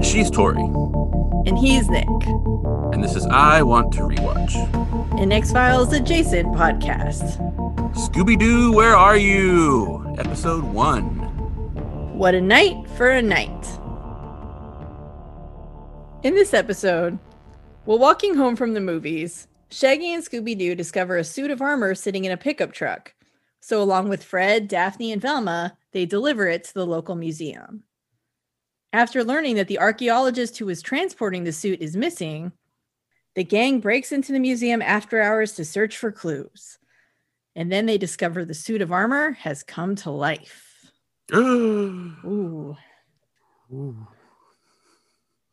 She's Tori, And he's Nic. and this is I Want to Rewatch. An X Files adjacent podcast. Scooby Doo, where are you? Episode one. What a night for a knight. In this episode, while walking home from the movies, Shaggy and Scooby Doo discover a suit of armor sitting in a pickup truck. So, along with Fred, Daphne, and Velma, they deliver it to the local museum. After learning that the archaeologist who was transporting the suit is missing, the gang breaks into the museum after hours to search for clues. And then they discover the suit of armor has come to life. Ooh. Ooh.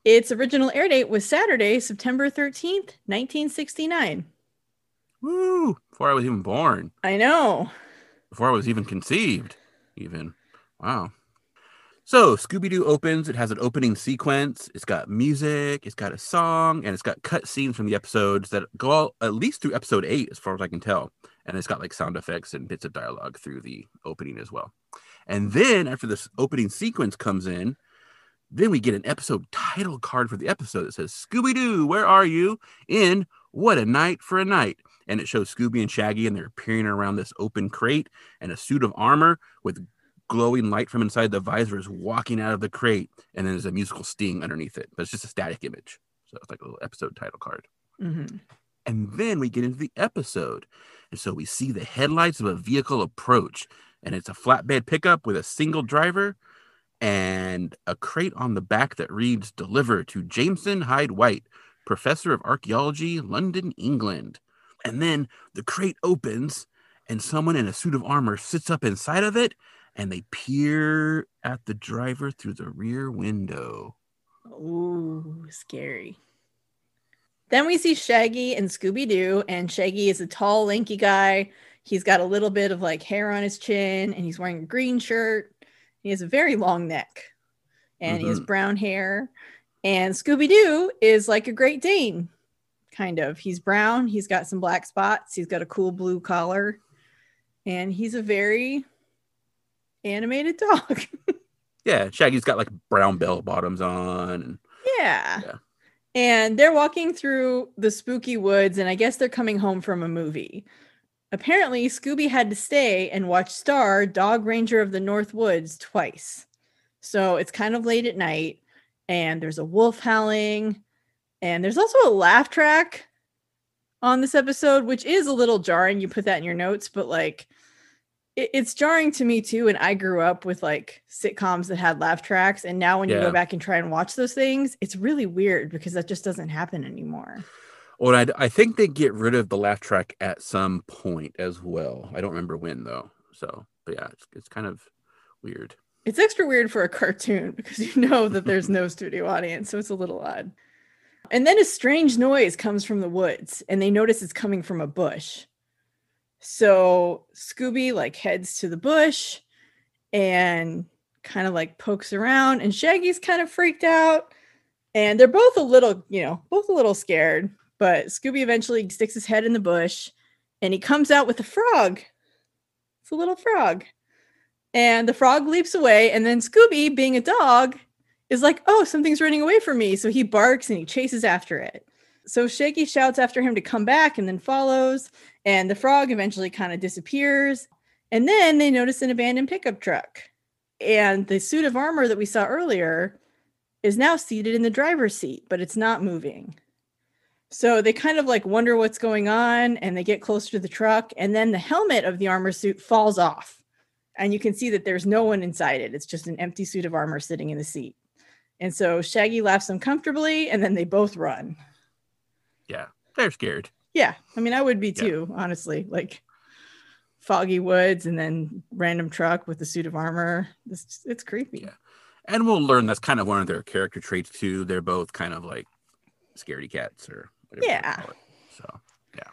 Its original air date was Saturday, September 13th, 1969. Woo! Before I was even born. I know. Before I was even conceived. Even. Wow. So Scooby Doo opens. It has an opening sequence. It's got music. It's got a song, and it's got cut scenes from the episodes that go all, at least through episode eight, as far as I can tell. And it's got like sound effects and bits of dialogue through the opening as well. And then after this opening sequence comes in, then we get an episode title card for the episode that says Scooby Doo, where are you? In What a Night for a Knight. And it shows Scooby and Shaggy, and they're peering around this open crate and a suit of armor with glowing light from inside the visor is walking out of the crate. And then there's a musical sting underneath it, but it's just a static image. So it's like a little episode title card. Mhm. And then we get into the episode. And so we see the headlights of a vehicle approach, and it's a flatbed pickup with a single driver and a crate on the back that reads Deliver to Jameson Hyde White, Professor of Archaeology, London, England. And then the crate opens, and someone in a suit of armor sits up inside of it, and they peer at the driver through the rear window. Ooh, scary. Then we see Shaggy and Scooby Doo, and Shaggy is a tall, lanky guy. He's got a little bit of like hair on his chin, and he's wearing a green shirt. He has a very long neck, and he has mm-hmm. brown hair. And Scooby Doo is like a Great Dane, kind of. He's brown. He's got some black spots. He's got a cool blue collar, and he's a very animated dog. Yeah, Shaggy's got like brown bell bottoms on. And Yeah. Yeah. And they're walking through the spooky woods, and I guess they're coming home from a movie. Apparently, Scooby had to stay and watch Star, Dog Ranger of the North Woods, twice. So it's kind of late at night, and there's a wolf howling, and there's also a laugh track on this episode, which is a little jarring. You put that in your notes, but like, it- it's jarring to me too. And I grew up with like sitcoms that had laugh tracks. And now when you go back and try and watch those things, it's really weird because that just doesn't happen anymore. Well, I, I think they get rid of the laugh track at some point as well. I don't remember when though. So, but yeah, it's, it's kind of weird. It's extra weird for a cartoon because you know that there's no studio audience. So it's a little odd. And then a strange noise comes from the woods and they notice it's coming from a bush. So Scooby like heads to the bush and kind of like pokes around and Shaggy's kind of freaked out and they're both a little, you know, both a little scared, but Scooby eventually sticks his head in the bush and he comes out with a frog. It's a little frog. And the frog leaps away and then Scooby being a dog is like, "Oh, something's running away from me." So he barks and he chases after it. So Shaggy shouts after him to come back and then follows and the frog eventually kind of disappears. And then they notice an abandoned pickup truck. And the suit of armor that we saw earlier is now seated in the driver's seat, but it's not moving. So they kind of like wonder what's going on and they get closer to the truck. And then the helmet of the armor suit falls off. And you can see that there's no one inside it. It's just an empty suit of armor sitting in the seat. And so Shaggy laughs uncomfortably and then they both run. Yeah, they're scared. Yeah, I mean, I would be Yeah. too, honestly. Like foggy woods and then random truck with a suit of armor. This it's creepy. Yeah. And we'll learn that's kind of one of their character traits too. They're both kind of like scaredy cats or whatever. Yeah. So, yeah.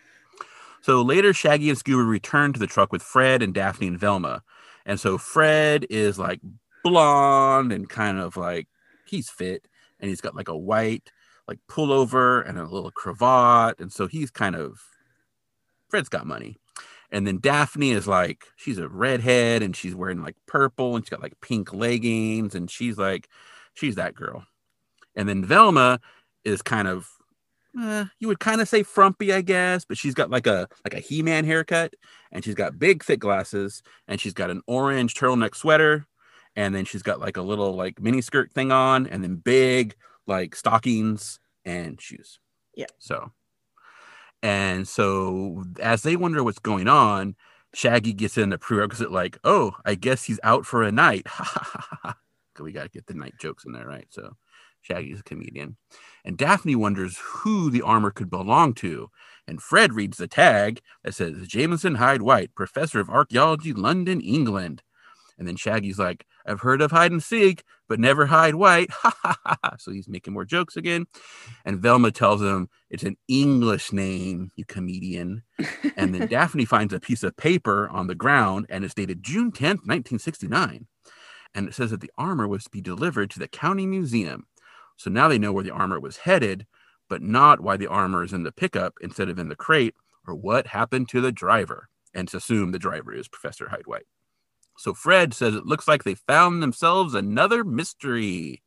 So later, Shaggy and Scooby return to the truck with Fred and Daphne and Velma. And so Fred is like blonde and kind of like he's fit and he's got like a white like pullover and a little cravat. And so he's kind of Fred's got money. And then Daphne is like, she's a redhead and she's wearing like purple and she's got like pink leggings and she's like, she's that girl. And then Velma is kind of, eh, you would kind of say frumpy, I guess, but she's got like a like a He-Man haircut and she's got big thick glasses and she's got an orange turtleneck sweater and then she's got like a little like mini skirt thing on and then big like stockings and shoes. Yeah. So and so as they wonder what's going on, Shaggy gets in a prerequisite like, "Oh, I guess he's out for a night." we got to get the night jokes in there, right? So Shaggy's a comedian. And Daphne wonders who the armor could belong to. And Fred reads the tag that says Jameson Hyde White, Professor of Archaeology, London, England. And then Shaggy's like, I've heard of hide and seek, but never hide white. so he's making more jokes again. And Velma tells him it's an English name, you comedian. and then Daphne finds a piece of paper on the ground and it's dated June 10th, 1969. And it says that the armor was to be delivered to the county museum. So now they know where the armor was headed, but not why the armor is in the pickup instead of in the crate or what happened to the driver. And to assume the driver is Professor Hyde White. So Fred says it looks like they found themselves another mystery.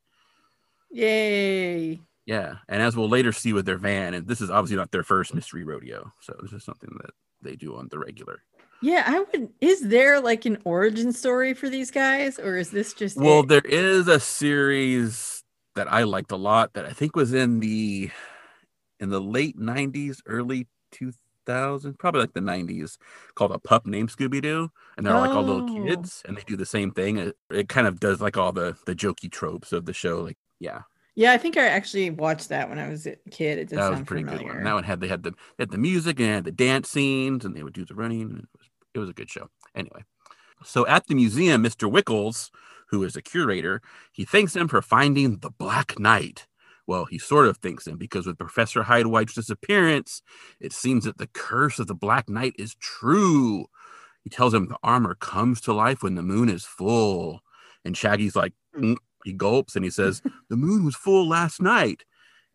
Yay. Yeah. And as we'll later see with their van, and this is obviously not their first mystery rodeo. So this is something that they do on the regular. Yeah, I would. Is there like an origin story for these guys, or is this just? Well, it? there is a series that I liked a lot that I think was in the in the late '90s, early 2000s, probably like the 90s, called a pup named Scooby Doo, and they're like all little Oh. kids, and they do the same thing. It, it kind of does like all the the jokey tropes of the show, like yeah, Yeah, I think I actually watched that when I was a kid. It that was pretty familiar. good one. That one had they had the they had the music and the dance scenes, and they would do the running. And it was it was a good show. Anyway, so at the museum, Mr. Wickles, who is a curator, he thanks them for finding the Black Knight. Well, he sort of thinks them because with Professor Hyde White's disappearance, it seems that the curse of the Black Knight is true. He tells him the armor comes to life when the moon is full. And Shaggy's like, "Mm," he gulps and he says, The moon was full last night.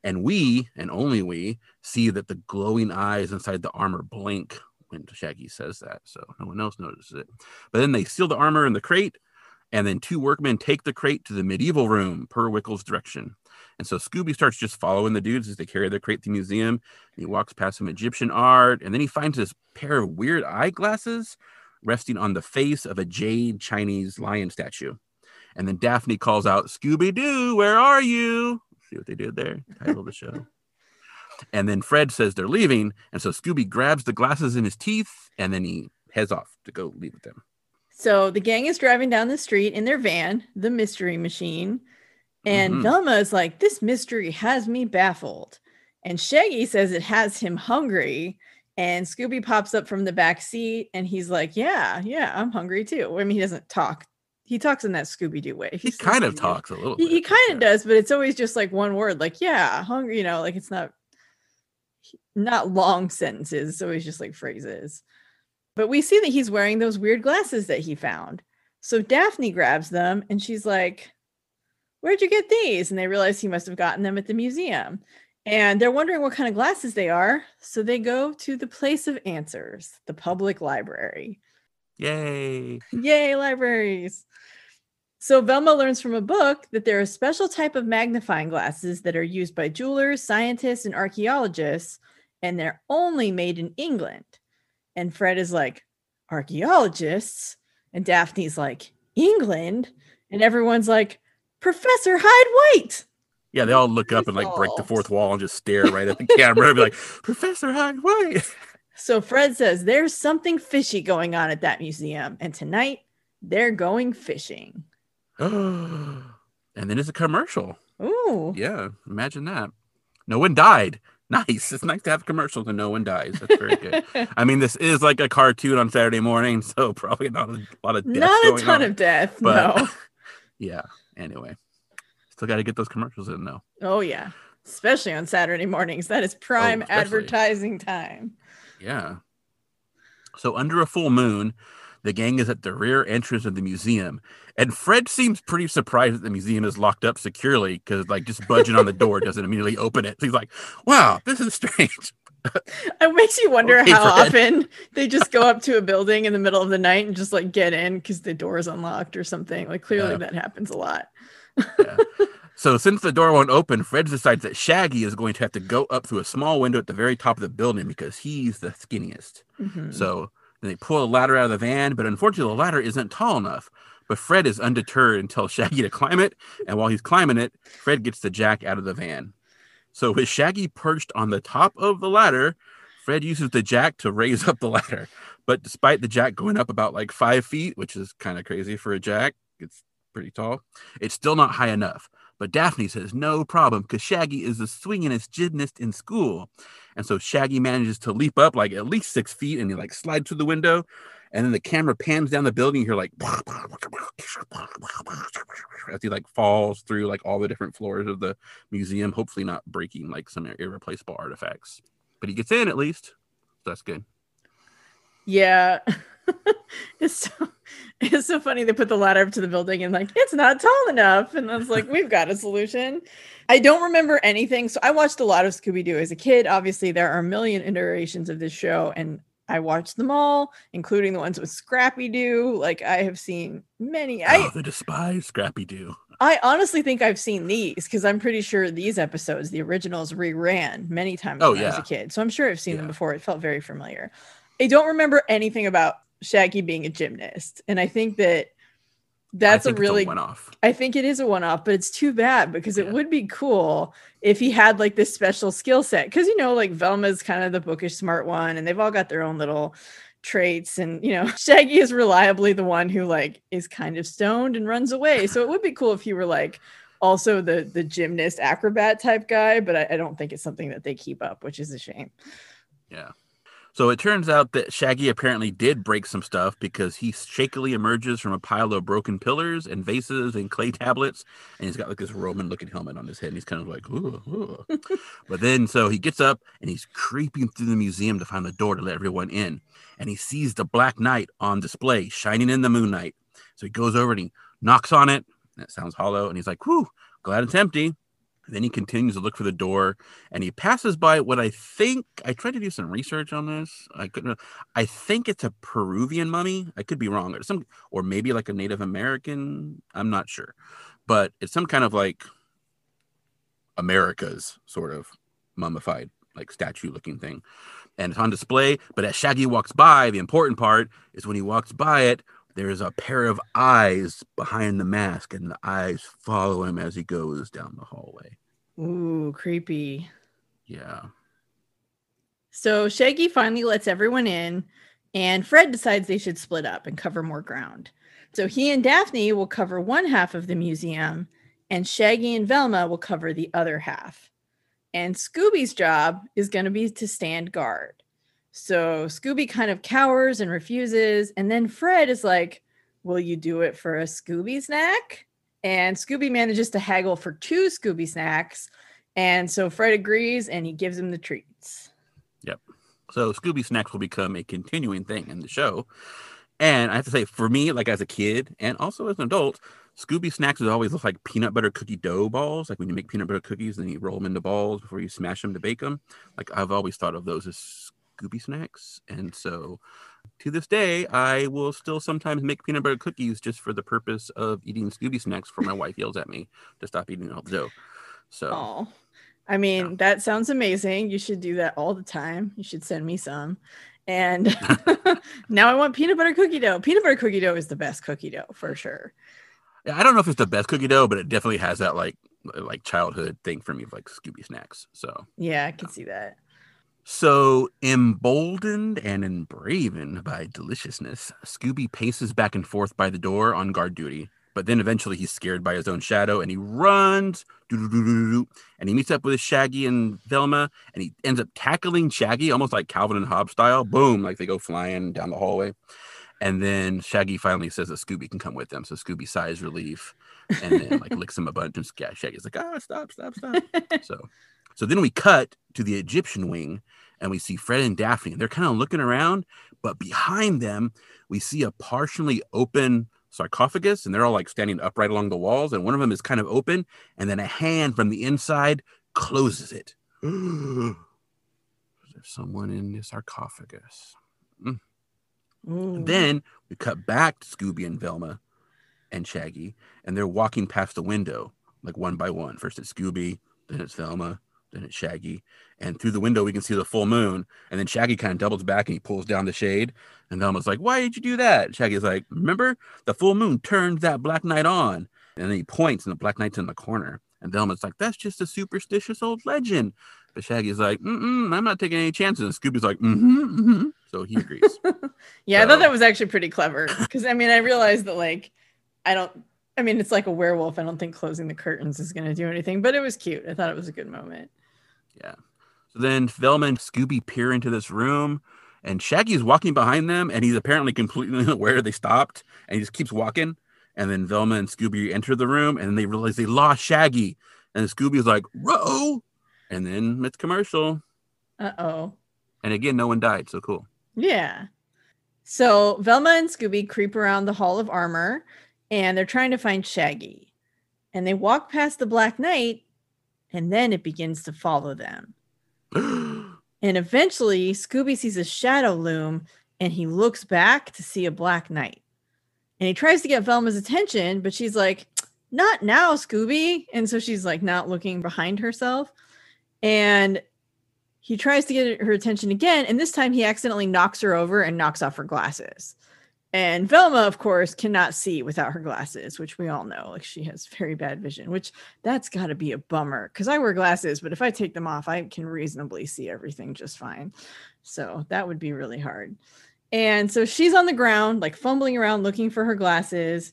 And we, and only we, see that the glowing eyes inside the armor blink when Shaggy says that. So no one else notices it. But then they seal the armor in the crate, and then two workmen take the crate to the medieval room per Wickles' direction. And so Scooby starts just following the dudes as they carry the crate to the museum. And he walks past some Egyptian art, and then he finds this pair of weird eyeglasses resting on the face of a jade Chinese lion statue. And then Daphne calls out, Scooby Doo, where are you? See what they did there? Title of the show. And then Fred says they're leaving. And so Scooby grabs the glasses in his teeth and then he heads off to go leave with them. So the gang is driving down the street in their van, the mystery machine. And Mhm. Velma is like, This mystery has me baffled. And Shaggy says it has him hungry. And Scooby pops up from the back seat and he's like, Yeah, yeah, I'm hungry too. I mean, he doesn't talk. He talks in that Scooby Doo way. He kind of talks a little He, bit. he kind yeah. of does, but it's always just like one word, like, Yeah, hungry, you know, like it's not not long sentences. It's always just like phrases. But we see that he's wearing those weird glasses that he found. So Daphne grabs them and she's like, Where'd you get these? And they realize he must have gotten them at the museum. And they're wondering what kind of glasses they are. So they go to the place of answers, the public library. Yay. Yay, libraries. So Velma learns from a book that there are a special type of magnifying glasses that are used by jewelers, scientists, and archaeologists, and they're only made in England. And Fred is like, archaeologists? And Daphne's like, England? And everyone's like, Professor Hyde White. Yeah, they all look up and like break the fourth wall and just stare right at the camera and be like, Professor Hyde White. So Fred says there's something fishy going on at that museum, and tonight they're going fishing. and then it's a commercial. Ooh. Yeah, imagine that. No one died. Nice. It's nice to have commercials and no one dies. That's very good. I mean, this is like a cartoon on Saturday morning, so probably not a lot of death Not a ton on. of death, but- no. Yeah. Anyway, still got to get those commercials in though. Oh yeah, especially on Saturday mornings. That is oh, prime Oh, advertising time. Yeah. So under a full moon, the gang is at the rear entrance of the museum, and Fred seems pretty surprised that the museum is locked up securely because, like, just budging on the door doesn't immediately open it. So He's like, "Wow, this is strange." It makes you wonder Okay, how Fred. often they just go up to a building in the middle of the night and just like get in because the door is unlocked or something. Like clearly Yeah. that happens a lot. Yeah. So since the door won't open, Fred decides that Shaggy is going to have to go up through a small window at the very top of the building because he's the skinniest. Mhm. So then they pull a ladder out of the van, but unfortunately the ladder isn't tall enough. But Fred is undeterred and tells Shaggy to climb it, and while he's climbing it, Fred gets the jack out of the van. So with Shaggy perched on the top of the ladder, Fred uses the jack to raise up the ladder. But despite the jack going up about like five feet, which is kind of crazy for a jack, it's pretty tall, it's still not high enough. But Daphne says no problem because Shaggy is the swingingest gymnast in school. And so Shaggy manages to leap up like at least six feet and he like slides through the window. And then the camera pans down the building. You hear like as he like falls through like all the different floors of the museum, hopefully not breaking like some irreplaceable artifacts. But he gets in at least. So that's good. Yeah. it's so it's so funny they put the ladder up to the building and like it's not tall enough. And I was like, we've got a solution. I don't remember anything. So I watched a lot of Scooby-Doo as a kid. Obviously, there are a million iterations of this show, and I watched them all, including the ones with Scrappy Doo. Like I have seen many. I oh, the despised Scrappy Doo. I honestly think I've seen these because I'm pretty sure these episodes, the originals, reran many times Oh, when I was a kid. So I'm sure I've seen them before. It felt very familiar. I don't remember anything about Shaggy being a gymnast, and I think that that's I a think really one off. I think it is a one-off, but it's too bad because it would be cool if he had like this special skill set. Because you know, like Velma's kind of the bookish, smart one, and they've all got their own little traits. And you know, Shaggy is reliably the one who like is kind of stoned and runs away. So it would be cool if he were like also the the gymnast acrobat type guy. But I, I don't think it's something that they keep up, which is a shame. Yeah. So it turns out that Shaggy apparently did break some stuff because he shakily emerges from a pile of broken pillars and vases and clay tablets, and he's got like this Roman-looking helmet on his head, and he's kind of like, ooh, ooh. but then so he gets up and he's creeping through the museum to find the door to let everyone in, and he sees the Black Knight on display, shining in the moonlight. So he goes over and he knocks on it, and it sounds hollow, and he's like, whew, glad it's empty. Then he continues to look for the door and he passes by what I think I tried to do some research on this. I couldn't. I think it's a Peruvian mummy. I could be wrong, or some, or maybe like a Native American. I'm not sure, but it's some kind of like America's sort of mummified, like statue-looking thing, and it's on display. But as Shaggy walks by, the important part is when he walks by it. There's a pair of eyes behind the mask, and the eyes follow him as he goes down the hallway. Ooh, creepy. Yeah. So Shaggy finally lets everyone in, and Fred decides they should split up and cover more ground. So he and Daphne will cover one half of the museum, and Shaggy and Velma will cover the other half. And Scooby's job is going to be to stand guard. So Scooby kind of cowers and refuses, and then Fred is like, Will you do it for a Scooby snack? And Scooby manages to haggle for two Scooby snacks. And so Fred agrees and he gives him the treats. Yep. So Scooby Snacks will become a continuing thing in the show. And I have to say, for me, like as a kid and also as an adult, Scooby Snacks has always looked like peanut butter cookie dough balls. Like when you make peanut butter cookies and you roll them into balls before you smash them to bake them. Like I've always thought of those as Scooby Snacks. And so to this day, I will still sometimes make peanut butter cookies just for the purpose of eating Scooby Snacks before my wife yells at me to stop eating all the dough. So Oh, I mean, that sounds amazing. You should do that all the time. You should send me some. And now I want peanut butter cookie dough. Peanut butter cookie dough is the best cookie dough for sure. Yeah, I don't know if it's the best cookie dough, but it definitely has that like like childhood thing for me of like Scooby snacks. So Yeah, I can see that. So emboldened and embraven by deliciousness, Scooby paces back and forth by the door on guard duty. But then eventually he's scared by his own shadow and he runs and he meets up with Shaggy and Velma and he ends up tackling Shaggy almost like Calvin and Hobbes style. Boom, like they go flying down the hallway. And then Shaggy finally says that Scooby can come with them. So Scooby sighs relief and then like licks him a bunch and Shaggy's like, ah, stop, stop, stop. so so then we cut to the Egyptian wing and we see Fred and Daphne. And They're kind of looking around, but behind them, we see a partially open sarcophagus and they're all like standing upright along the walls. And one of them is kind of open, and then a hand from the inside closes it. There's someone in the sarcophagus. Mm. Ooh. Then we cut back to Scooby and Velma and Shaggy, and they're walking past the window, like one by one. First it's Scooby, then it's Velma, then it's Shaggy. And through the window, we can see the full moon. And then Shaggy kind of doubles back and he pulls down the shade. And Velma's like, Why did you do that? Shaggy's like, Remember, the full moon turned that black knight on. And then he points, and the black knight's in the corner. And Velma's like, That's just a superstitious old legend. But Shaggy's like, Mm-mm, I'm not taking any chances. And Scooby's like, Mm-hmm, mm-hmm. So he agrees. Yeah, I thought that was actually pretty clever because I mean, I realized that like I don't. I mean, it's like a werewolf. I don't think closing the curtains is going to do anything, but it was cute. I thought it was a good moment. So then Velma and Scooby peer into this room, and Shaggy's walking behind them, and he's apparently completely unaware they stopped, and he just keeps walking. And then Velma and Scooby enter the room, and they realize they lost Shaggy, and Scooby's like, "Whoa!" And then it's commercial, Uh oh. and again, no one died. So cool. Yeah. So Velma and Scooby creep around the Hall of Armor, and they're trying to find Shaggy. And they walk past the Black Knight, and then it begins to follow them. And eventually, Scooby sees a shadow loom and he looks back to see a black knight. And he tries to get Velma's attention, but she's like, Not now, Scooby. And so she's like, not looking behind herself. And he tries to get her attention again. And this time he accidentally knocks her over and knocks off her glasses. And Velma, of course, cannot see without her glasses, which we all know. Like she has very bad vision, which that's got to be a bummer because I wear glasses, but if I take them off, I can reasonably see everything just fine. So that would be really hard. And so she's on the ground, like fumbling around looking for her glasses.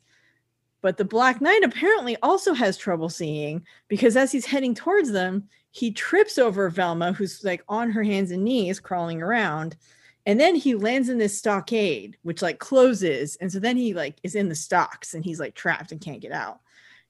But the Black Knight apparently also has trouble seeing because as he's heading towards them, he trips over Velma, who's like on her hands and knees crawling around. And then he lands in this stockade, which like closes. And so then he like is in the stocks and he's like trapped and can't get out.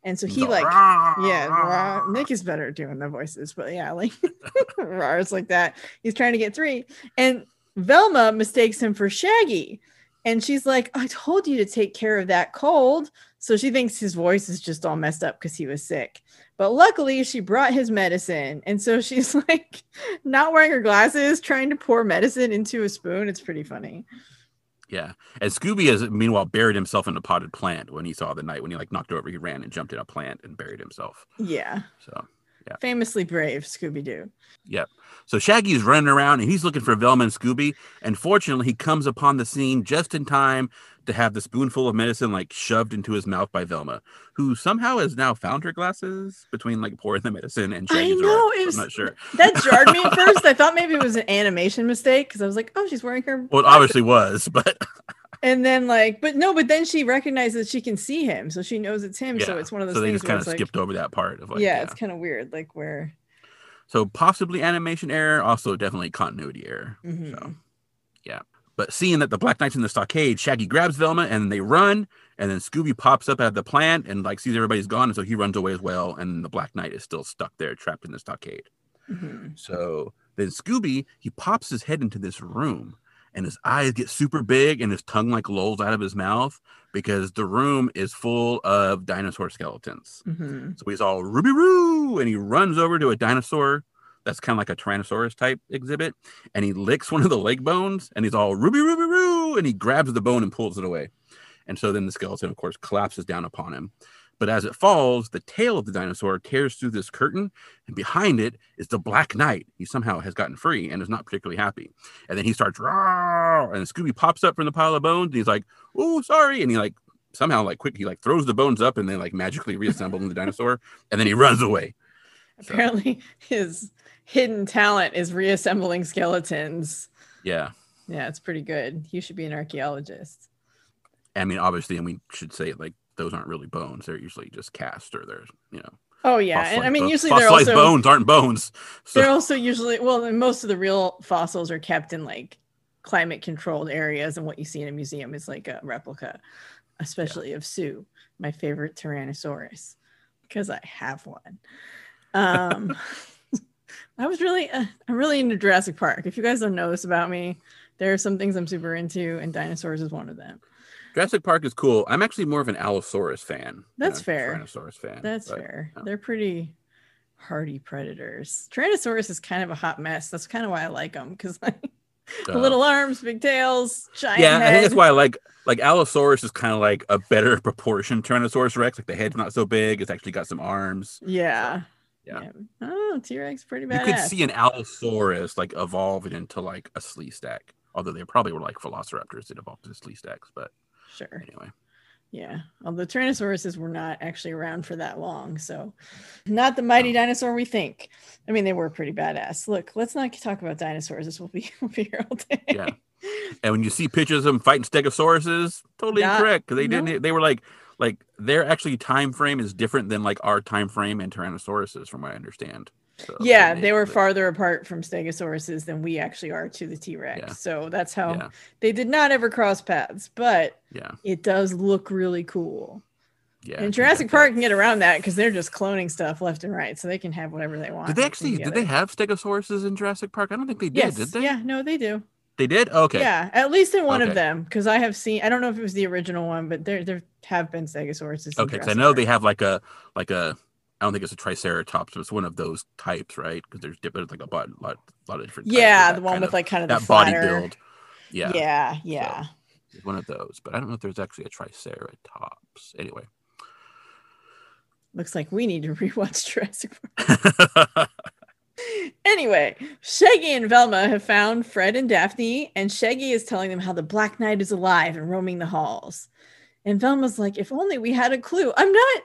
And so he like yeah, rah. Nic is better at doing the voices, but yeah, like rars like that. He's trying to get three, and Velma mistakes him for Shaggy, and she's like, "I told you to take care of that cold." So she thinks his voice is just all messed up because he was sick. But luckily, she brought his medicine, and so she's like, not wearing her glasses, trying to pour medicine into a spoon. It's pretty funny. Yeah. And Scooby has meanwhile buried himself in a potted plant when he saw the knight. When he like knocked over, he ran and jumped in a plant and buried himself. Yeah, So famously brave Scooby Doo. Yep. So Shaggy's running around and he's looking for Velma and Scooby. And fortunately, he comes upon the scene just in time to have the spoonful of medicine like shoved into his mouth by Velma, who somehow has now found her glasses between like pouring the medicine and I Shaggy's know, arm. it I'm not sure. That jarred me at first. I thought maybe it was an animation mistake because I was like, oh, she's wearing her. Well, it obviously was, but And then like, but no, but then she recognizes she can see him, so she knows it's him. So it's one of those so they things just kind of like, skipped over that part of like, yeah, yeah. it's kind of weird, like where. So possibly animation error, also definitely continuity error. Mhm. So, yeah. But seeing that the Black Knight's in the stockade, Shaggy grabs Velma and then they run. And then Scooby pops up of the plant and like sees everybody's gone. And so he runs away as well. And the Black Knight is still stuck there, trapped in the stockade. Mhm. So then Scooby, he pops his head into this room and his eyes get super big and his tongue like lolls out of his mouth because the room is full of dinosaur skeletons. Mhm. So he's all Ruby Roo, and he runs over to a dinosaur that's kind of like a Tyrannosaurus type exhibit, and he licks one of the leg bones, and he's all Ruby Ruby Roo, and he grabs the bone and pulls it away. And so then the skeleton, of course, collapses down upon him. But as it falls, the tail of the dinosaur tears through this curtain, and behind it is the Black Knight. He somehow has gotten free and is not particularly happy. And then he starts, Rawr! and Scooby pops up from the pile of bones, and he's like, "Oh, sorry," and he like somehow like quick he like throws the bones up and then like magically reassemble in the dinosaur and then he runs away So, Apparently, his hidden talent is reassembling skeletons. yeah Yeah, it's pretty good. You should be an archaeologist. i mean obviously and we should say like those aren't really bones they're usually just cast or they're you know Oh yeah, and I mean usually they're also bones aren't bones so they're also usually well, most of the real fossils are kept in like climate controlled areas, and what you see in a museum is like a replica, especially of Sue, my favorite Tyrannosaurus, because I have one. Um, I was really, uh, I'm really into Jurassic Park. If you guys don't know this about me, there are some things I'm super into, and dinosaurs is one of them. Jurassic park is cool i'm actually more of an allosaurus fan That's fair. tyrannosaurus fan That's but, fair. yeah. They're pretty, hardy predators. Tyrannosaurus is kind of a hot mess. That's kind of why I like them because like Uh, little arms, big tails, giant yeah, head. I think that's why I like like Allosaurus is kind of like a better proportion Tyrannosaurus Rex. Like the head's not so big; it's actually got some arms. Yeah. Yeah. Oh, T Rex pretty bad. You could see an Allosaurus like evolving into like a Sleestak, although they probably were like Velociraptors that evolved into Sleestaks. But Sure. anyway, Yeah. Although Tyrannosauruses were not actually around for that long. So, not the mighty Oh. dinosaur we think. I mean, they were pretty badass. Look, let's not talk about dinosaurs. This will be, we'll be here all day. Yeah. and when you see pictures of them fighting Stegosauruses, totally Not- incorrect because they no. didn't. They were like like their actually time frame is different than like our time frame and Tyrannosauruses, from what I understand. So Yeah, they- were farther apart from Stegosauruses than we actually are to the T Rex. Yeah. So that's how Yeah, they did not ever cross paths, but yeah, it does look really cool. yeah. and Jurassic. Park can get around that because they're just cloning stuff left and right, so they can have whatever they want. Did they actually? Did they have Stegosauruses in Jurassic Park? I don't think they did. Yes. Did they? Yeah. No, they do. They did. Okay. Yeah, at least in one Okay. of them, because I have seen. I don't know if it was the original one, but there there have been Stegosauruses. Okay. Because I know Park. they have like a like a. I don't think it's a Triceratops, but it's one of those types, right? Because there's different, like a lot, lot, lot of different. Yeah, the one with of- like kind of that the body flatter. build. Yeah. Yeah, yeah. It's one of those, but I don't know if there's actually a Triceratops. Anyway. Looks like we need to rewatch Jurassic Park. Anyway, Shaggy and Velma have found Fred and Daphne, and Shaggy is telling them how the Black Knight is alive and roaming the halls. And Velma's like, if only we had a clue. I'm not.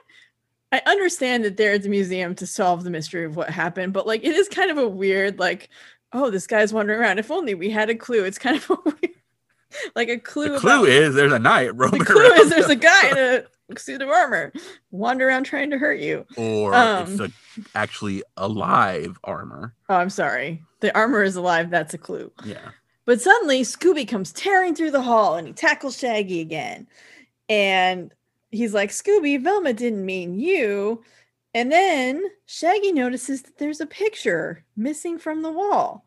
I understand that they're at the museum to solve the mystery of what happened, but like it is kind of a weird, like, oh, this guy's wandering around. If only we had a clue. It's kind of a weird, like a clue. the about- clue is there's a knight rolling around. the roaming clue around. is there's a guy in a suit of armor wander around trying to hurt you. or um, it's a, actually alive armor. Oh, I'm sorry. The armor is alive. That's a clue. Yeah. But suddenly, Scooby comes tearing through the hall and he tackles Shaggy again. And he's like, Scooby, Velma didn't mean you. And then Shaggy notices that there's a picture missing from the wall.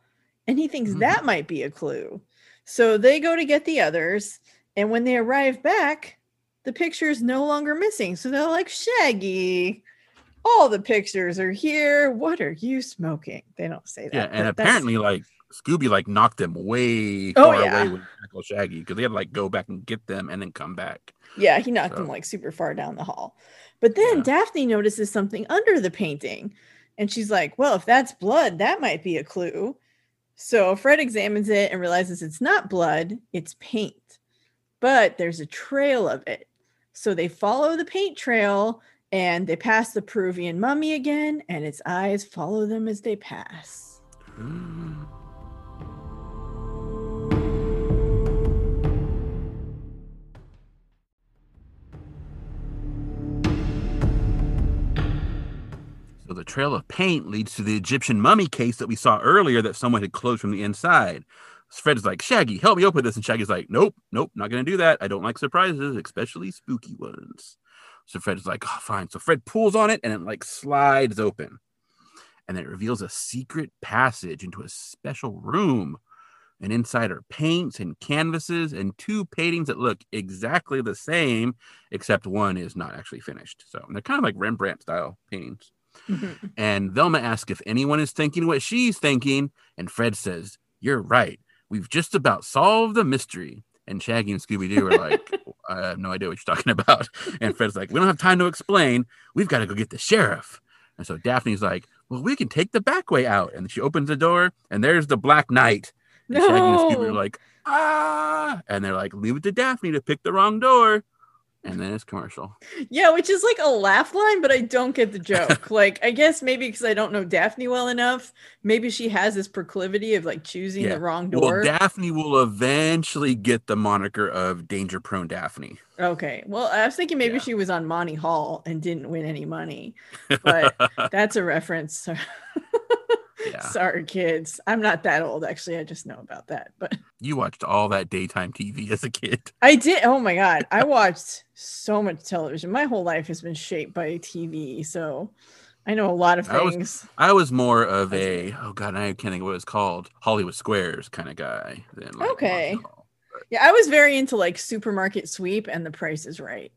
And he thinks Mhm. that might be a clue. So they go to get the others. And when they arrive back, the picture is no longer missing. So they're like, Shaggy, all the pictures are here. What are you smoking? They don't say that. Yeah. And apparently, like Scooby, like knocked them way Oh, far yeah. away with tackle Shaggy because they had to like go back and get them and then come back. Yeah, he knocked him So- like super far down the hall. But then Yeah. Daphne notices something under the painting. And she's like, well, if that's blood, that might be a clue. So Fred examines it and realizes it's not blood, it's paint. But there's a trail of it. So they follow the paint trail and they pass the Peruvian mummy again, and its eyes follow them as they pass. Trail of paint leads to the Egyptian mummy case that we saw earlier that someone had closed from the inside. Fred's like, Shaggy, help me open this. And Shaggy's like, Nope, nope, not gonna do that. I don't like surprises, especially spooky ones. So Fred's like, oh, fine. So Fred pulls on it and it like slides open. And it reveals a secret passage into a special room. And inside are paints and canvases and two paintings that look exactly the same, except one is not actually finished. So they're kind of like Rembrandt style paintings. And Velma asks if anyone is thinking what she's thinking. And Fred says, You're right. We've just about solved the mystery. And Shaggy and Scooby Doo are like, I have no idea what you're talking about. And Fred's like, We don't have time to explain. We've got to go get the sheriff. And so Daphne's like, Well, we can take the back way out. And she opens the door, and there's the Black Knight. And Shaggy and Scooby are like, Ah. And they're like, Leave it to Daphne to pick the wrong door. And then it's commercial. Yeah, which is like a laugh line, but I don't get the joke. like, I guess maybe because I don't know Daphne well enough, maybe she has this proclivity of like choosing Yeah. the wrong door. Well. Daphne will eventually get the moniker of danger prone Daphne. okay. Well, I was thinking maybe Yeah. she was on Monty Hall and didn't win any money. But that's a reference. Yeah. Sorry, kids. I'm not that old, actually. I just know about that. But You watched all that daytime TV as a kid. I did. Oh my God. I watched so much television. My whole life has been shaped by TV. So I know a lot of I was- things. I was more of a oh god, I can't think of what it's called. Hollywood Squares kind of guy than like Okay. Yeah, I was very into like Supermarket Sweep and The Price is Right.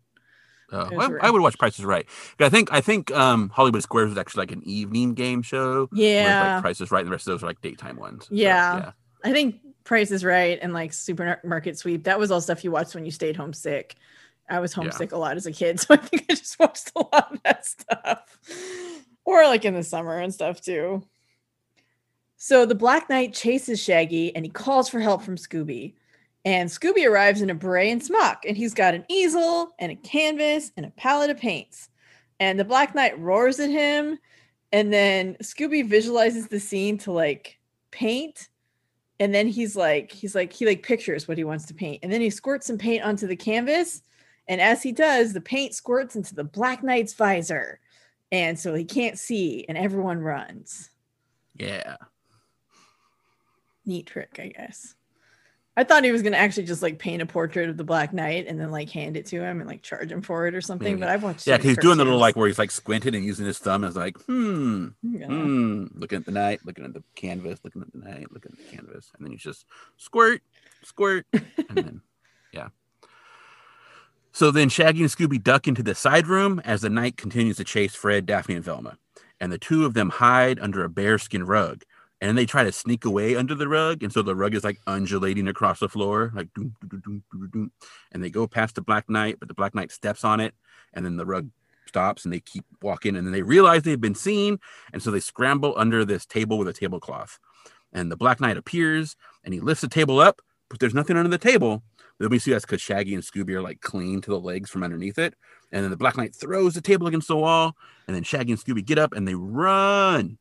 Uh, I. I would watch Price is Right. I think I think um, Hollywood Squares was actually like an evening game show. Yeah. like Price is Right, and the rest of those are like daytime ones. So, Yeah. I think Price is Right and like Supermarket Sweep. That was all stuff you watched when you stayed homesick. I was Yeah. homesick a lot as a kid, so I think I just watched a lot of that stuff. Or like in the summer and stuff too. So the Black Knight chases Shaggy and he calls for help from Scooby. And Scooby arrives in a beret and smock, and he's got an easel and a canvas and a palette of paints. And the Black Knight roars at him, and then Scooby visualizes the scene to like paint and then he's like he's like he like pictures what he wants to paint and then he squirts some paint onto the canvas and as he does the paint squirts into the black knight's visor and so he can't see and everyone runs Yeah. neat trick i guess i thought he was going to actually just like paint a portrait of the black knight and then like hand it to him and like charge him for it or something Maybe. but i've watched Yeah, too because many he's doing the little like where he's like squinting and using his thumb and is like, hmm, Yeah. hmm, looking at the knight, looking at the canvas, looking at the knight, looking at the canvas, and then he's just squirt, squirt, and then yeah. So then Shaggy and Scooby duck into the side room as the knight continues to chase Fred, Daphne, and Velma, and the two of them hide under a bearskin rug. And they try to sneak away under the rug, and so the rug is like undulating across the floor, like doom, doom, doom, doom, doom. And they go past the Black Knight, but the Black Knight steps on it, and then the rug stops and they keep walking and then they realize they've been seen and so they scramble under this table with a tablecloth and the black knight appears and he lifts the table up but there's nothing under the table then we see that's because shaggy and scooby are like clean to the legs from underneath it and then the black knight throws the table against the wall and then shaggy and scooby get up and they run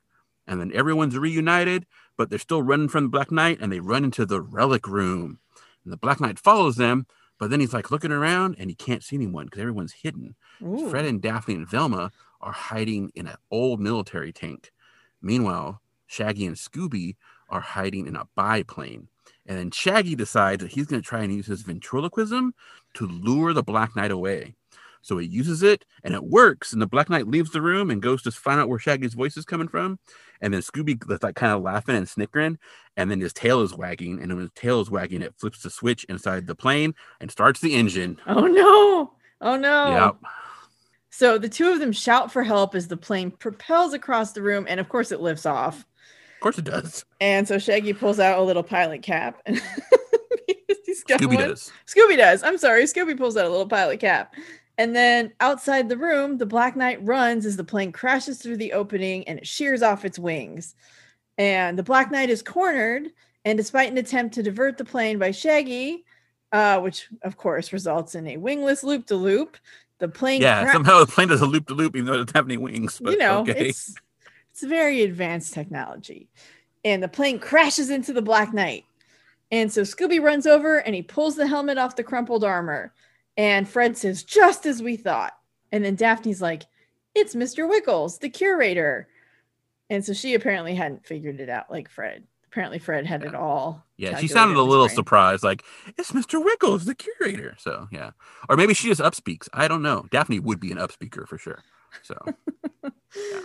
and then everyone's reunited but they're still running from the black knight and they run into the relic room and the black knight follows them but then he's like looking around and he can't see anyone because everyone's hidden Ooh. Fred and Daphne and Velma are hiding in an old military tank. Meanwhile, Shaggy and Scooby are hiding in a biplane. And then Shaggy decides that he's going to try and use his ventriloquism to lure the Black Knight away. So he uses it and it works. And the Black Knight leaves the room and goes to find out where Shaggy's voice is coming from. And then Scooby is like kind of laughing and snickering. And then his tail is wagging. And when his tail is wagging, it flips the switch inside the plane and starts the engine. oh no oh no Yep. So the two of them shout for help as the plane propels across the room, and of course it lifts off. Of course it does. And so Shaggy pulls out a little pilot cap, and he's got Scooby does. Scooby does. I'm sorry, Scooby pulls out a little pilot cap. And then outside the room, the Black Knight runs as the plane crashes through the opening and it shears off its wings. And the Black Knight is cornered, and despite an attempt to divert the plane by Shaggy, uh, which of course results in a wingless loop to loop, the plane Yeah, cra- somehow the plane does a loop to loop, even though it doesn't have any wings. But you know, okay. it's it's very advanced technology. And the plane crashes into the Black Knight. And so Scooby runs over and he pulls the helmet off the crumpled armor. And Fred says, just as we thought. And then Daphne's like, it's Mr. Wickles, the curator. And so she apparently hadn't figured it out like Fred. Apparently, Fred had it all. yeah, she sounded a little brain. surprised, like it's Mr. Wickles, the curator. So yeah, or maybe she just upspeaks. I don't know. Daphne would be an upspeaker for sure. So. yeah.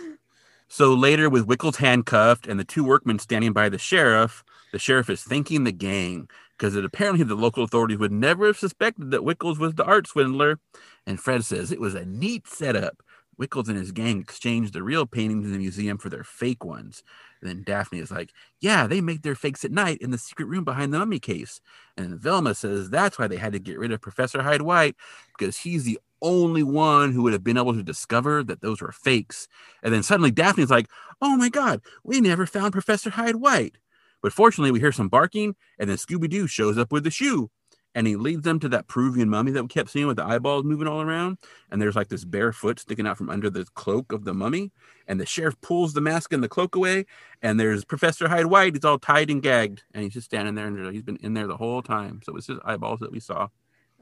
So later, with Wickles handcuffed and the two workmen standing by the sheriff, the sheriff is thanking the gang because it apparently the local authorities would never have suspected that Wickles was the art swindler. And Fred says it was a neat setup. Wickles and his gang exchanged the real paintings in the museum for their fake ones. And then Daphne is like, Yeah, they make their fakes at night in the secret room behind the mummy case. And Velma says that's why they had to get rid of Professor Hyde White because he's the only one who would have been able to discover that those were fakes. And then suddenly Daphne's like, Oh my God, we never found Professor Hyde White. But fortunately, we hear some barking, and then Scooby Doo shows up with the shoe. And he leads them to that Peruvian mummy that we kept seeing with the eyeballs moving all around. And there's like this bare foot sticking out from under the cloak of the mummy. And the sheriff pulls the mask and the cloak away. And there's Professor Hyde White. He's all tied and gagged. And he's just standing there. And he's been in there the whole time. So it's his eyeballs that we saw.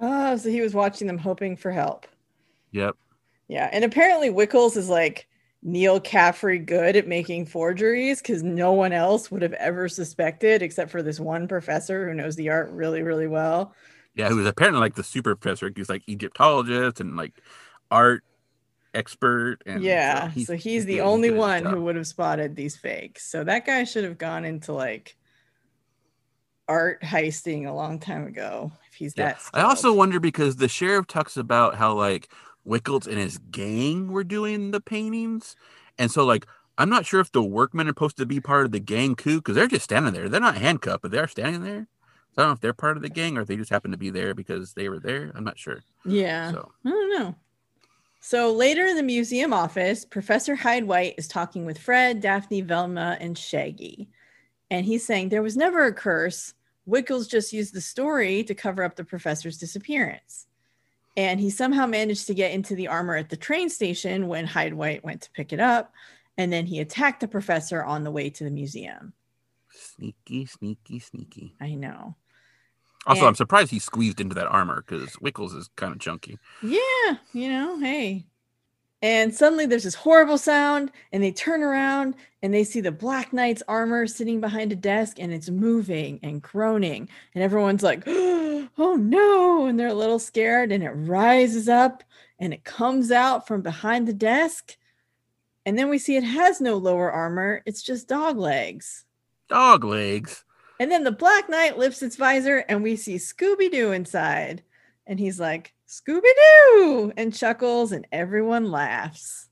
Oh, so he was watching them hoping for help. Yep. Yeah, and apparently Wickles is like Neal Caffrey good at making forgeries because no one else would have ever suspected except for this one professor who knows the art really, really well. Yeah. Who was apparently like the super professor. He's like Egyptologist and like art expert. And yeah, so he's the only good at his one who would have spotted these fakes. So that guy should have gone into like art heisting a long time ago if he's Yeah. that. I also wonder because the sheriff talks about how like Wickles and his gang were doing the paintings. And so, like, I'm not sure if the workmen are supposed to be part of the gang coup because they're just standing there. They're not handcuffed, but they're standing there. So I don't know if they're part of the gang or if they just happen to be there because they were there. I'm not sure. Yeah. So I don't know. So later in the museum office, Professor Hyde White is talking with Fred, Daphne, Velma, and Shaggy. And he's saying there was never a curse. Wickles just used the story to cover up the professor's disappearance. And he somehow managed to get into the armor at the train station when Hyde White went to pick it up. And then he attacked the professor on the way to the museum. sneaky, sneaky, sneaky. I know. Also, And- I'm surprised he squeezed into that armor because Wickles is kind of chunky. Yeah, you know, hey. And suddenly there's this horrible sound, and they turn around and they see the Black Knight's armor sitting behind a desk and it's moving and groaning. And everyone's like, oh, oh no. And they're a little scared, and it rises up and it comes out from behind the desk. And then we see it has no lower armor, it's just dog legs. Dog legs. And then the Black Knight lifts its visor and we see Scooby Doo inside. And he's like, Scooby Doo! And chuckles, and everyone laughs.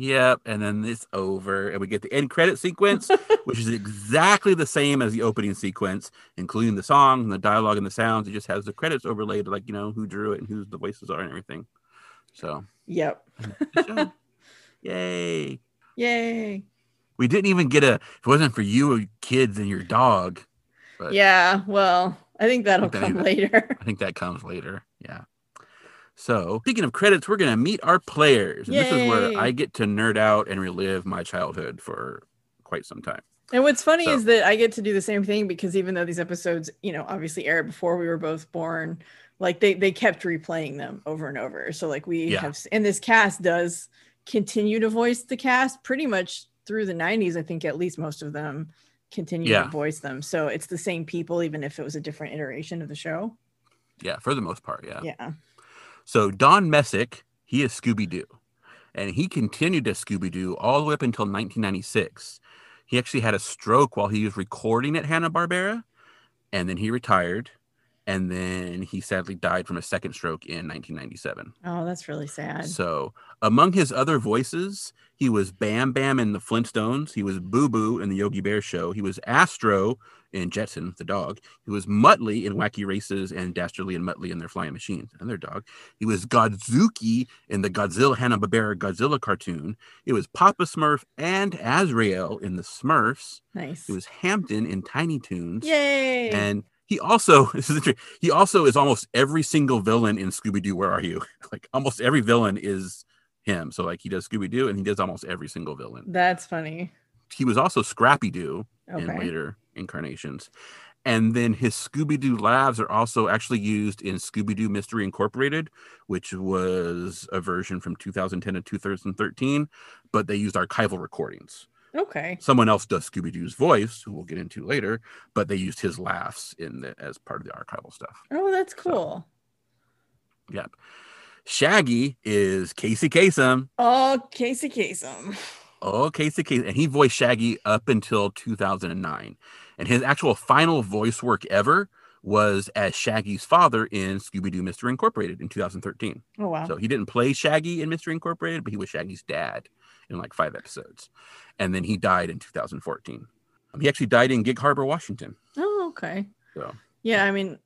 Yep. And then it's over. And we get the end credit sequence, which is exactly the same as the opening sequence, including the song and the dialogue and the sounds. It just has the credits overlaid, like, you know, who drew it and who the voices are and everything. So, Yep. yay. Yay. We didn't even get a, if it wasn't for you uh, kids and your dog. But Yeah. Well, I think that'll that come either. later. I think that comes later. Yeah. So, speaking of credits, we're going to meet our players. And this is where I get to nerd out and relive my childhood for quite some time. And what's funny So- is that I get to do the same thing because even though these episodes, you know, obviously aired before we were both born, like they they kept replaying them over and over. So like we Yeah. have and this cast does continue to voice the cast pretty much through the 90s. I think at least most of them continue Yeah. to voice them. So it's the same people even if it was a different iteration of the show. Yeah, for the most part. Yeah. Yeah. So, Don Messick, he is Scooby Doo. And he continued as Scooby Doo all the way up until 1996. He actually had a stroke while he was recording at Hanna-Barbera. And then he retired. And then he sadly died from a second stroke in 1997. Oh, that's really sad. So, among his other voices, he was Bam Bam in the Flintstones. He was Boo Boo in the Yogi Bear Show. He was Astro in Jetson, the dog. He was Muttley in Wacky Races and Dastardly and Muttley in their Flying Machines, and their dog. He was Godzooky in the Godzilla Hanna Barbera Godzilla cartoon. It was Papa Smurf and Azrael in the Smurfs. nice. It was Hampton in Tiny Toons. Yay. And he also this is interesting, he also is almost every single villain in Scooby Doo. Where are you? Like almost every villain is him. So like he does Scooby Doo and he does almost every single villain. that's funny. He was also Scrappy Doo in later incarnations. And then his Scooby Doo labs are also actually used in Scooby Doo Mystery Incorporated, which was a version from 2010 to 2013, but they used archival recordings. Okay. Someone else does Scooby Doo's voice, who we'll get into later, but they used his laughs in the, as part of the archival stuff. Oh, that's cool. Yep. Shaggy is Casey Kasem. Oh, Casey Kasem. Oh, Casey Kasem. And he voiced Shaggy up until 2009. And his actual final voice work ever was as Shaggy's father in Scooby Doo Mystery Incorporated in 2013. Oh wow. So he didn't play Shaggy in Mystery Incorporated, but he was Shaggy's dad in like five episodes. And then he died in 2014. Um, he actually died in Gig Harbor, Washington. Oh, okay. So Yeah, I mean,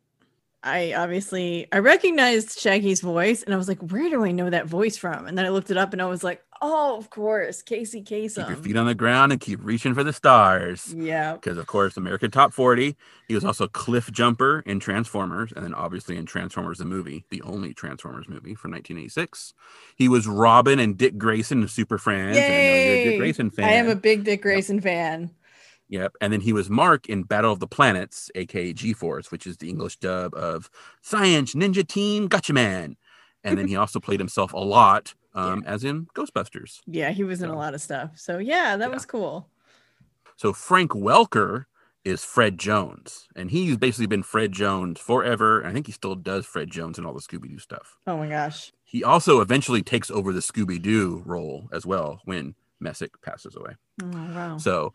I obviously I recognized Shaggy's voice, and I was like, "Where do I know that voice from?" And then I looked it up, and I was like, "Oh, of course, Casey Kasem. keep your feet on the ground and keep reaching for the stars. Yeah. because of course American Top 40. He was also Cliff Jumper in Transformers, and then obviously in Transformers the movie, the only Transformers movie from 1986. He was Robin and Dick Grayson in Super Friends. and I know you're a Dick Grayson fan. I am a big Dick Grayson fan. Yep. And then he was Mark in Battle of the Planets, aka G Force, which is the English dub of Science Ninja Team Gatchaman. And then he also played himself a lot, um, as in Ghostbusters. Yeah, he was in a lot of stuff. So yeah, that Yeah. was cool. So Frank Welker is Fred Jones, and he's basically been Fred Jones forever. And I think he still does Fred Jones and all the Scooby Doo stuff. Oh my gosh. He also eventually takes over the Scooby Doo role as well when Messick passes away. Oh wow. So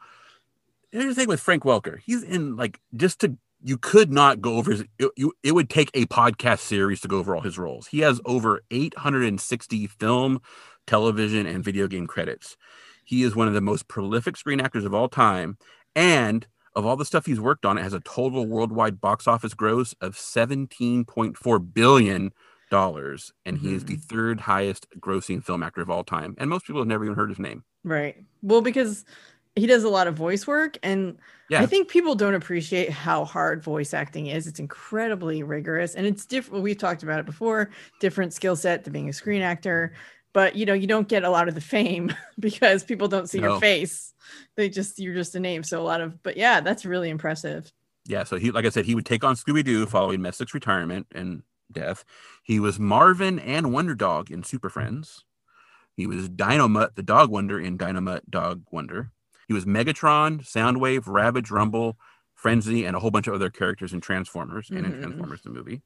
here's the thing with Frank Welker. He's in like just to you could not go over his it, you, it would take a podcast series to go over all his roles. He has over 860 film, television, and video game credits. He is one of the most prolific screen actors of all time. And of all the stuff he's worked on, it has a total worldwide box office gross of $17.4 billion. And he is the Mhm. third highest grossing film actor of all time. And most people have never even heard his name. Right. Well, because he does a lot of voice work and Yeah. I think people don't appreciate how hard voice acting is. It's incredibly rigorous and it's different. We've talked about it before, different skill set to being a screen actor, but you know, you don't get a lot of the fame because people don't see No. your face. They just you're just a name. So a lot of but yeah, that's really impressive. Yeah, so he, like I said, he would take on Scooby Doo following Messick's retirement and death. He was Marvin and Wonder Dog in Super Friends. He was Dynomutt, the Dog Wonder in Dynomutt Dog Wonder. He was Megatron, Soundwave, Ravage, Rumble, Frenzy, and a whole bunch of other characters in Transformers and in Mhm. Transformers the movie.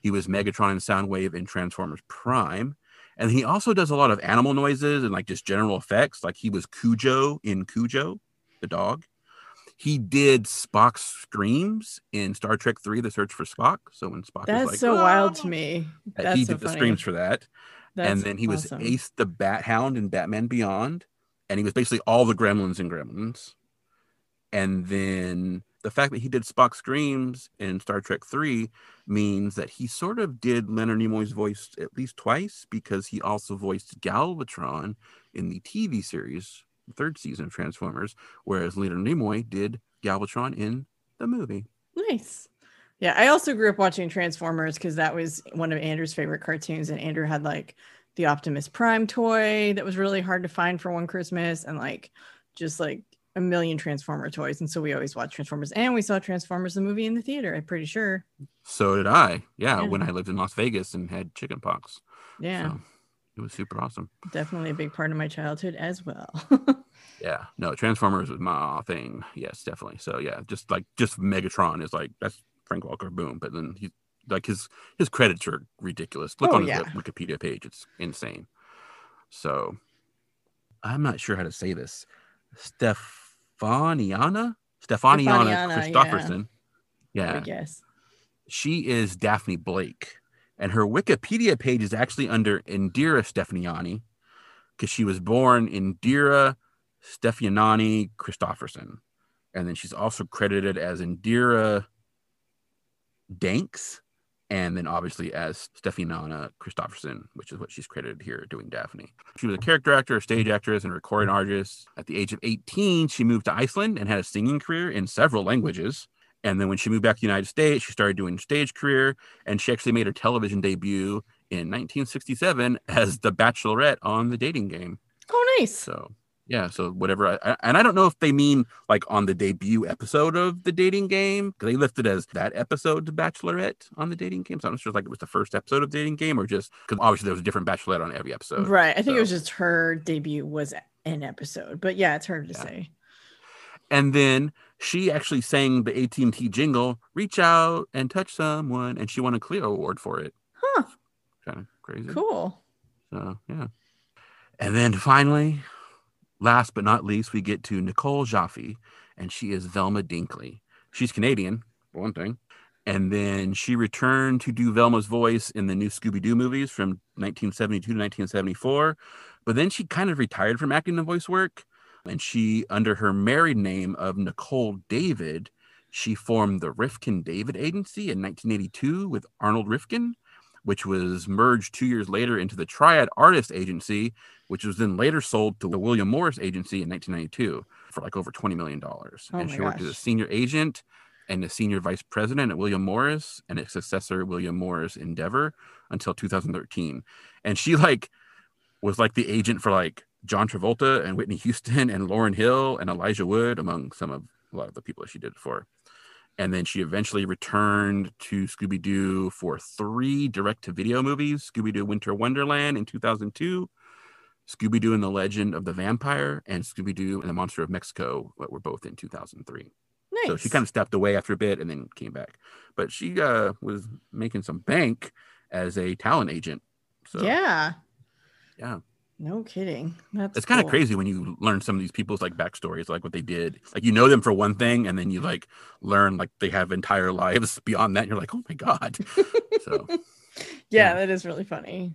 He was Megatron and Soundwave in Transformers Prime. And he also does a lot of animal noises and like just general effects. Like he was Cujo in Cujo, the dog. He did Spock's screams in Star Trek 3, The Search for Spock. So when Spock That's is like, so wild "Ah!" to me. That's he so did the screams for that. That's and then he was. Ace the Bat Hound in Batman Beyond. And he was basically all the gremlins in Gremlins. And then the fact that he did Spock screams in Star Trek 3 means that he sort of did Leonard Nimoy's voice at least twice because he also voiced Galvatron in the TV series, the third season of Transformers, whereas Leonard Nimoy did Galvatron in the movie. Nice. Yeah, I also grew up watching Transformers because that was one of Andrew's favorite cartoons, and Andrew had like the Optimus Prime toy that was really hard to find for one Christmas, and like just like a million Transformer toys. And so we always watched Transformers, and we saw Transformers the movie in the theater. I'm pretty sure. So did I. Yeah, Yeah. when I lived in Las Vegas and had chicken pox. Yeah, So it was super awesome. definitely a big part of my childhood as well. Yeah, no, Transformers was my thing. Yes, definitely. So yeah, just like just Megatron is like that's Frank Welker, boom. But then he like his his credits are ridiculous. Look Oh, on his yeah. Wikipedia page; it's insane. So I'm not sure how to say this. Stefanianna, Stefanianna Christopherson. I Yeah, guess. she is Daphne Blake, and her Wikipedia page is actually under Indira Stefaniani because she was born Indira Stefanani Christopherson, and then she's also credited as Indira Danks, and then obviously as Stefanana Christopherson, which is what she's credited here doing Daphne. She was a character actor, a stage actress, and a recording artist. At the age of 18, she moved to Iceland and had a singing career in several languages. And then when she moved back to the United States, she started doing stage career, and she actually made her television debut in 1967 as the Bachelorette on the dating game. Oh, nice. So yeah, so whatever. I, I, and I don't know if they mean like on the debut episode of the dating game because they listed as that episode, the Bachelorette on the dating game. So I'm not sure if, like it was the first episode of dating game or just because obviously there was a different Bachelorette on every episode. right. I think it was just her debut was an episode, but yeah, it's hard to Yeah. say. And then she actually sang the AT&T jingle, "Reach out and touch someone," and she won a Clio Award for it. Huh. Kind of crazy. Cool. So yeah. And then finally, last but not least, we get to Nicole Jaffe, and she is Velma Dinkley. She's Canadian, for one thing. And then she returned to do Velma's voice in the new Scooby Doo movies from 1972 to 1974. But then she kind of retired from acting and voice work. And she, under her married name of Nicole David, she formed the Rifkin David Agency in 1982 with Arnold Rifkin, which was merged two years later into the Triad Artist Agency, which was then later sold to the William Morris Agency in 1992 for like over $20 million. Oh and she worked as a senior agent and a senior vice president at William Morris and its successor, William Morris Endeavor, until 2013. And she like was like the agent for like John Travolta and Whitney Houston and Lauryn Hill and Elijah Wood, among some of a lot of the people that she did it for. And then she eventually returned to Scooby Doo for three direct to video movies Scooby Doo Winter Wonderland in 2002, Scooby Doo and the Legend of the Vampire, and Scooby Doo and the Monster of Mexico, that were both in 2003. Nice. So she kind of stepped away after a bit and then came back. But she uh, was making some bank as a talent agent. So yeah. yeah. No kidding. That's it's kind of crazy when you learn some of these people's like backstories, like what they did. Like you know them for one thing, and then you like learn like they have entire lives beyond that. And you're like, oh my god. so yeah, Yeah. that is really funny.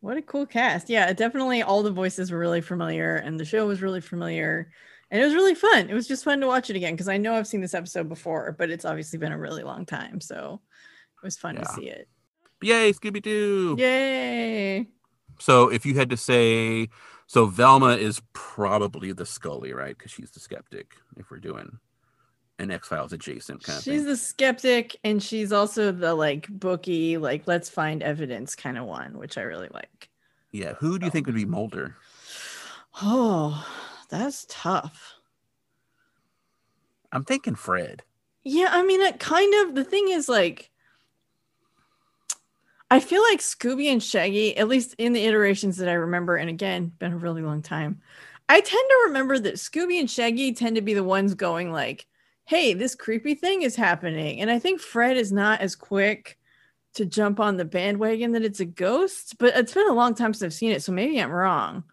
What a cool cast. Yeah, definitely all the voices were really familiar and the show was really familiar. And it was really fun. It was just fun to watch it again because I know I've seen this episode before, but it's obviously been a really long time. So it was fun to see it. yay, Scooby Doo. Yay. So if you had to say, so Velma is probably the Scully, right? Because she's the skeptic. If we're doing an X Files adjacent kind of She's thing. the skeptic and she's also the like bookie, like let's find evidence kind of one, which I really like. yeah. Who do you think would be Mulder? Oh, that's tough. I'm thinking Fred. Yeah, I mean, it kind of the thing is like, I feel like Scooby and Shaggy, at least in the iterations that I remember, and again, been a really long time, I tend to remember that Scooby and Shaggy tend to be the ones going like, "Hey, this creepy thing is happening," and I think Fred is not as quick to jump on the bandwagon that it's a ghost. But it's been a long time since I've seen it, so maybe I'm wrong.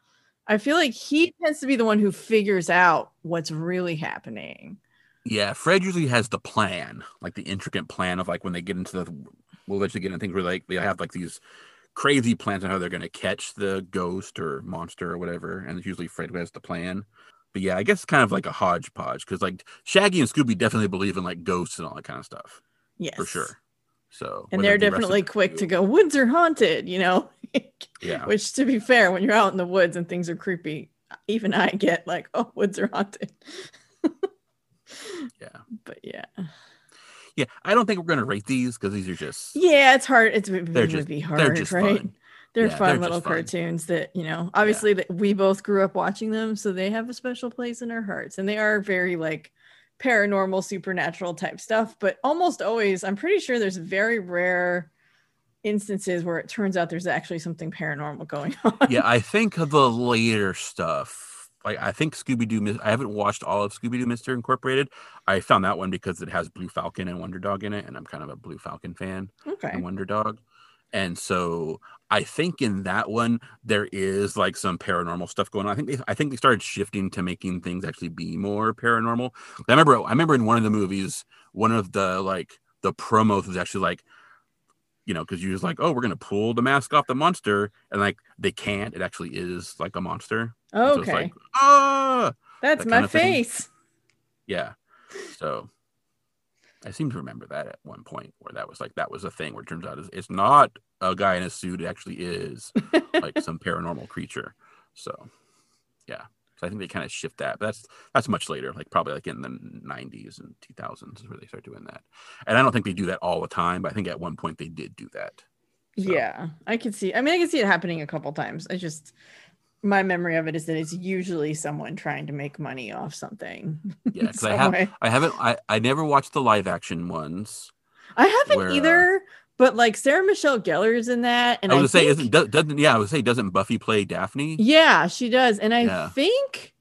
I feel like he tends to be the one who figures out what's really happening. Yeah, Fred usually has the plan, like the intricate plan of like when they get into the, we'll eventually get into things where like they have like these crazy plans on how they're going to catch the ghost or monster or whatever, and it's usually Fred who has the plan. But yeah, I guess it's kind of like a hodgepodge because like Shaggy and Scooby definitely believe in like ghosts and all that kind of stuff Yes, for sure. So and they're the definitely quick to go woods are haunted you know? Yeah, which to be fair when you're out in the woods and things are creepy even i get like oh woods are haunted. Yeah, but yeah yeah. I don't think we're going to rate these because these are just yeah it's hard it's it They're would just- be they're hard just right fun. they're Yeah, fun they're little just fun. cartoons that you know obviously that we both grew up watching them so they have a special place in our hearts and they are very like paranormal supernatural type stuff but almost always i'm pretty sure there's very rare instances where it turns out there's actually something paranormal going on yeah, I think of the later stuff. Like I think Scooby Doo. I haven't watched all of Scooby Doo Mystery Incorporated. I found that one because it has Blue Falcon and Wonder Dog in it, and I'm kind of a Blue Falcon fan okay and Wonder Dog. And so I think in that one there is like some paranormal stuff going on. I think they, I think they started shifting to making things actually be more paranormal. I remember I remember in one of the movies, one of the like the promos was actually like you know, because you was like, oh, we're gonna pull the mask off the monster, and like they can't. It actually is like a monster. And so it's okay like, ah, That's that my of thing. face. yeah. So I seem to remember that at one point where that was like that was a thing where it turns out it's, it's not a guy in a suit, it actually is like some paranormal creature. So yeah. So I think they kind of shift that. But that's that's much later, like probably like in the 90s and 2000s is where they start doing that. And I don't think they do that all the time, but I think at one point they did do that. So- Yeah, I could see. I mean, I can see it happening a couple times. I just my memory of it is that it's usually someone trying to make money off something. Yeah, because I have way. I haven't I, I never watched the live action ones. I haven't where, either, but like Sarah Michelle Gellar is in that, and I I, was gonna say, think- isn't doesn't yeah, I would say doesn't Buffy play Daphne? yeah, she does, and I Yeah. think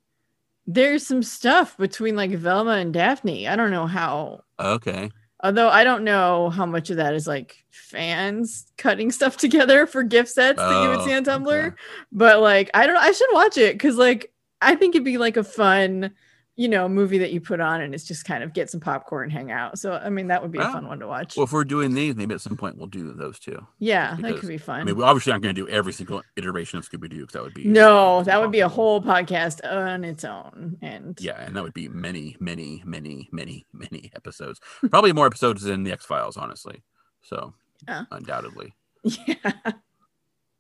there's some stuff between like Velma and Daphne. I don't know how. Okay. Although I don't know how much of that is like fans cutting stuff together for gift sets that you would see Oh, on Tumblr. okay. but like I don't know, I should watch it because like I think it'd be like a fun, you know, movie that you put on and it's just kind of get some popcorn, hang out. So I mean that would be a fun one to watch. Well, if we're doing these, maybe at some point we'll do those too. yeah, that could be fun. I mean, we obviously aren't going to do every single iteration of Scooby Doo because that would be no, that would be a whole podcast on its own. And Yeah, and that would be many, many, many, many, many episodes. Probably more episodes than the X Files, honestly. So, Yeah. undoubtedly. yeah.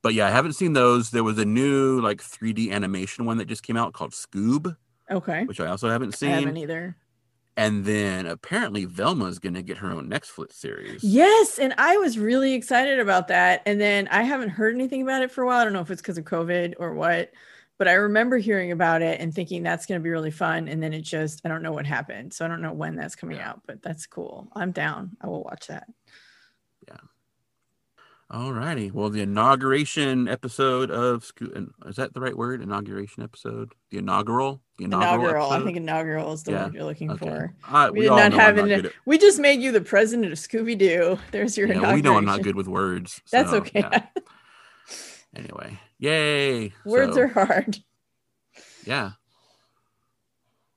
But yeah, I haven't seen those. There was a new like 3D animation one that just came out called Scoob, Okay. which I also haven't I seen. haven't either. And then apparently Velma's going to get her own Netflix series. Yes, and I was really excited about that. And then I haven't heard anything about it for a while. I don't know if it's because of COVID or what, but I remember hearing about it and thinking that's going to be really fun. And then it just, I don't know what happened. So I don't know when that's coming Yeah. out, but that's cool. I'm down. I will watch that. All righty. Well, the inauguration episode of Scoo- is that the right word? Inauguration episode? The inaugural? The Inaugural. I think inaugural is the Yeah, word you're looking Okay. for. Uh, We we did not have not an- We just made you the president of Scooby Doo. There's your yeah, inauguration. we know I'm not good with words. That's okay. Yeah. Anyway, yay! Words So, are hard. yeah.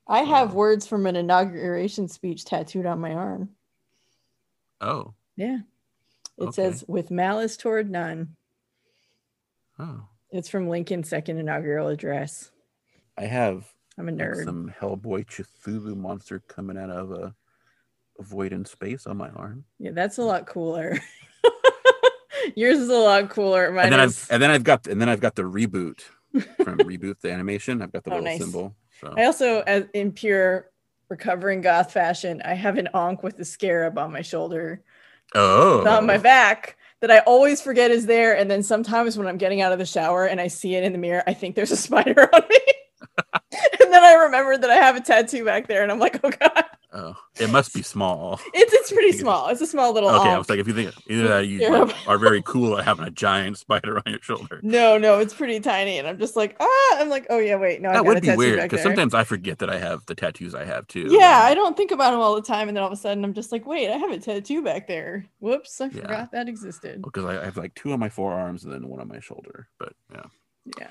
I have words from an inauguration speech tattooed on my arm. Oh, Yeah. It Okay. says, with malice toward none. oh. It's from Lincoln's second inaugural address. I have I'm a like, nerd. some Hellboy Cthulhu monster coming out of a, a void in space on my arm. Yeah, that's a lot cooler. Yours is a lot cooler. Mine and then is. I've and then I've got and then I've got the reboot from reboot the animation. I've got the Oh, little nice. symbol. So I also, as in pure recovering goth fashion, I have an ankh with a scarab on my shoulder, oh, on my back that I always forget is there. And then sometimes when I'm getting out of the shower and I see it in the mirror, I think there's a spider on me. and then I remembered that I have a tattoo back there, and I'm like, oh god, oh, it must be small. it's it's pretty small. It's a small little. Okay, I was like, if you think either that you like, are very cool at having a giant spider on your shoulder. No, no, it's pretty tiny, and I'm just like, ah, I'm like, oh yeah, wait, no, I That got a would be weird because sometimes I forget that I have the tattoos I have too. Yeah, I don't think about them all the time, and then all of a sudden I'm just like, wait, I have a tattoo back there. Whoops, I Yeah. forgot that existed. because I I have like two on my forearms and then one on my shoulder. But yeah. Yeah.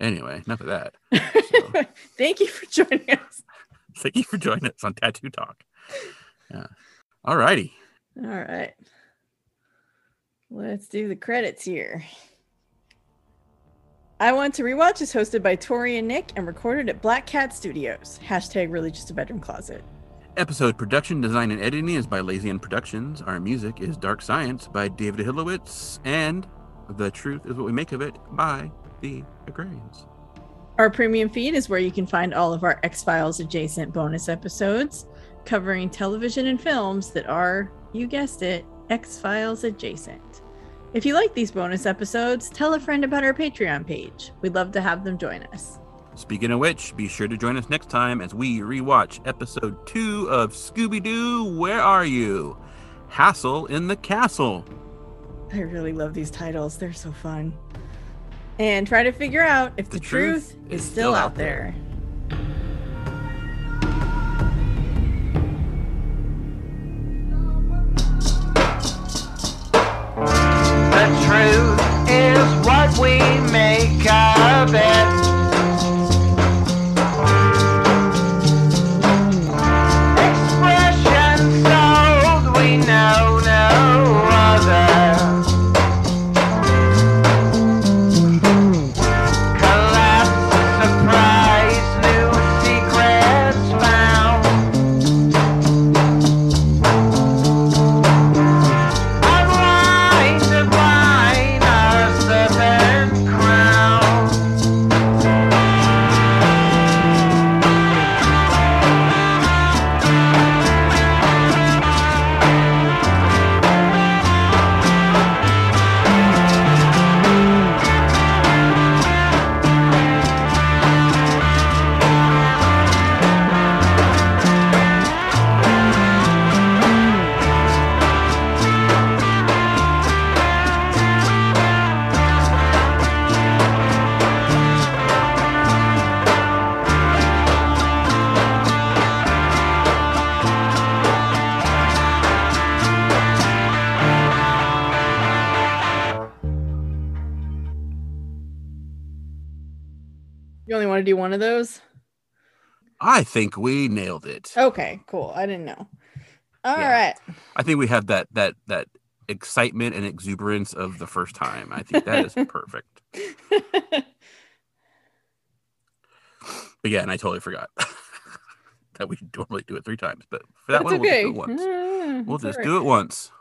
Anyway, enough of that. So- Thank you for joining us. Thank you for joining us on Tattoo Talk. Yeah. All righty. All right. Let's do the credits here. I Want to Rewatch is hosted by Tori and Nic and recorded at Black Cat Studios. Hashtag really just a bedroom closet. Episode production, design, and editing is by Lazy End Productions. Our music is Dark Science by David Hilowitz. And The Truth is What We Make of It by The Agrarians. Our premium feed is where you can find all of our X Files adjacent bonus episodes covering television and films that are, you guessed it, X Files adjacent. If you like these bonus episodes, tell a friend about our Patreon page. We'd love to have them join us. Speaking of which, be sure to join us next time as we rewatch episode two of Scooby Doo Where Are You? Hassle in the Castle. I really love these titles, they're so fun. And try to figure out if the, The truth, truth is is still still out out there. The truth is what we make of it. I think we nailed it. Okay, cool. I didn't know. All right. Yeah. I think we have that that that excitement and exuberance of the first time. I think that is perfect. But yeah, and I totally forgot that we normally do it three times. But for that That's one, okay. we'll just do it once. Ah, We'll just all do it once.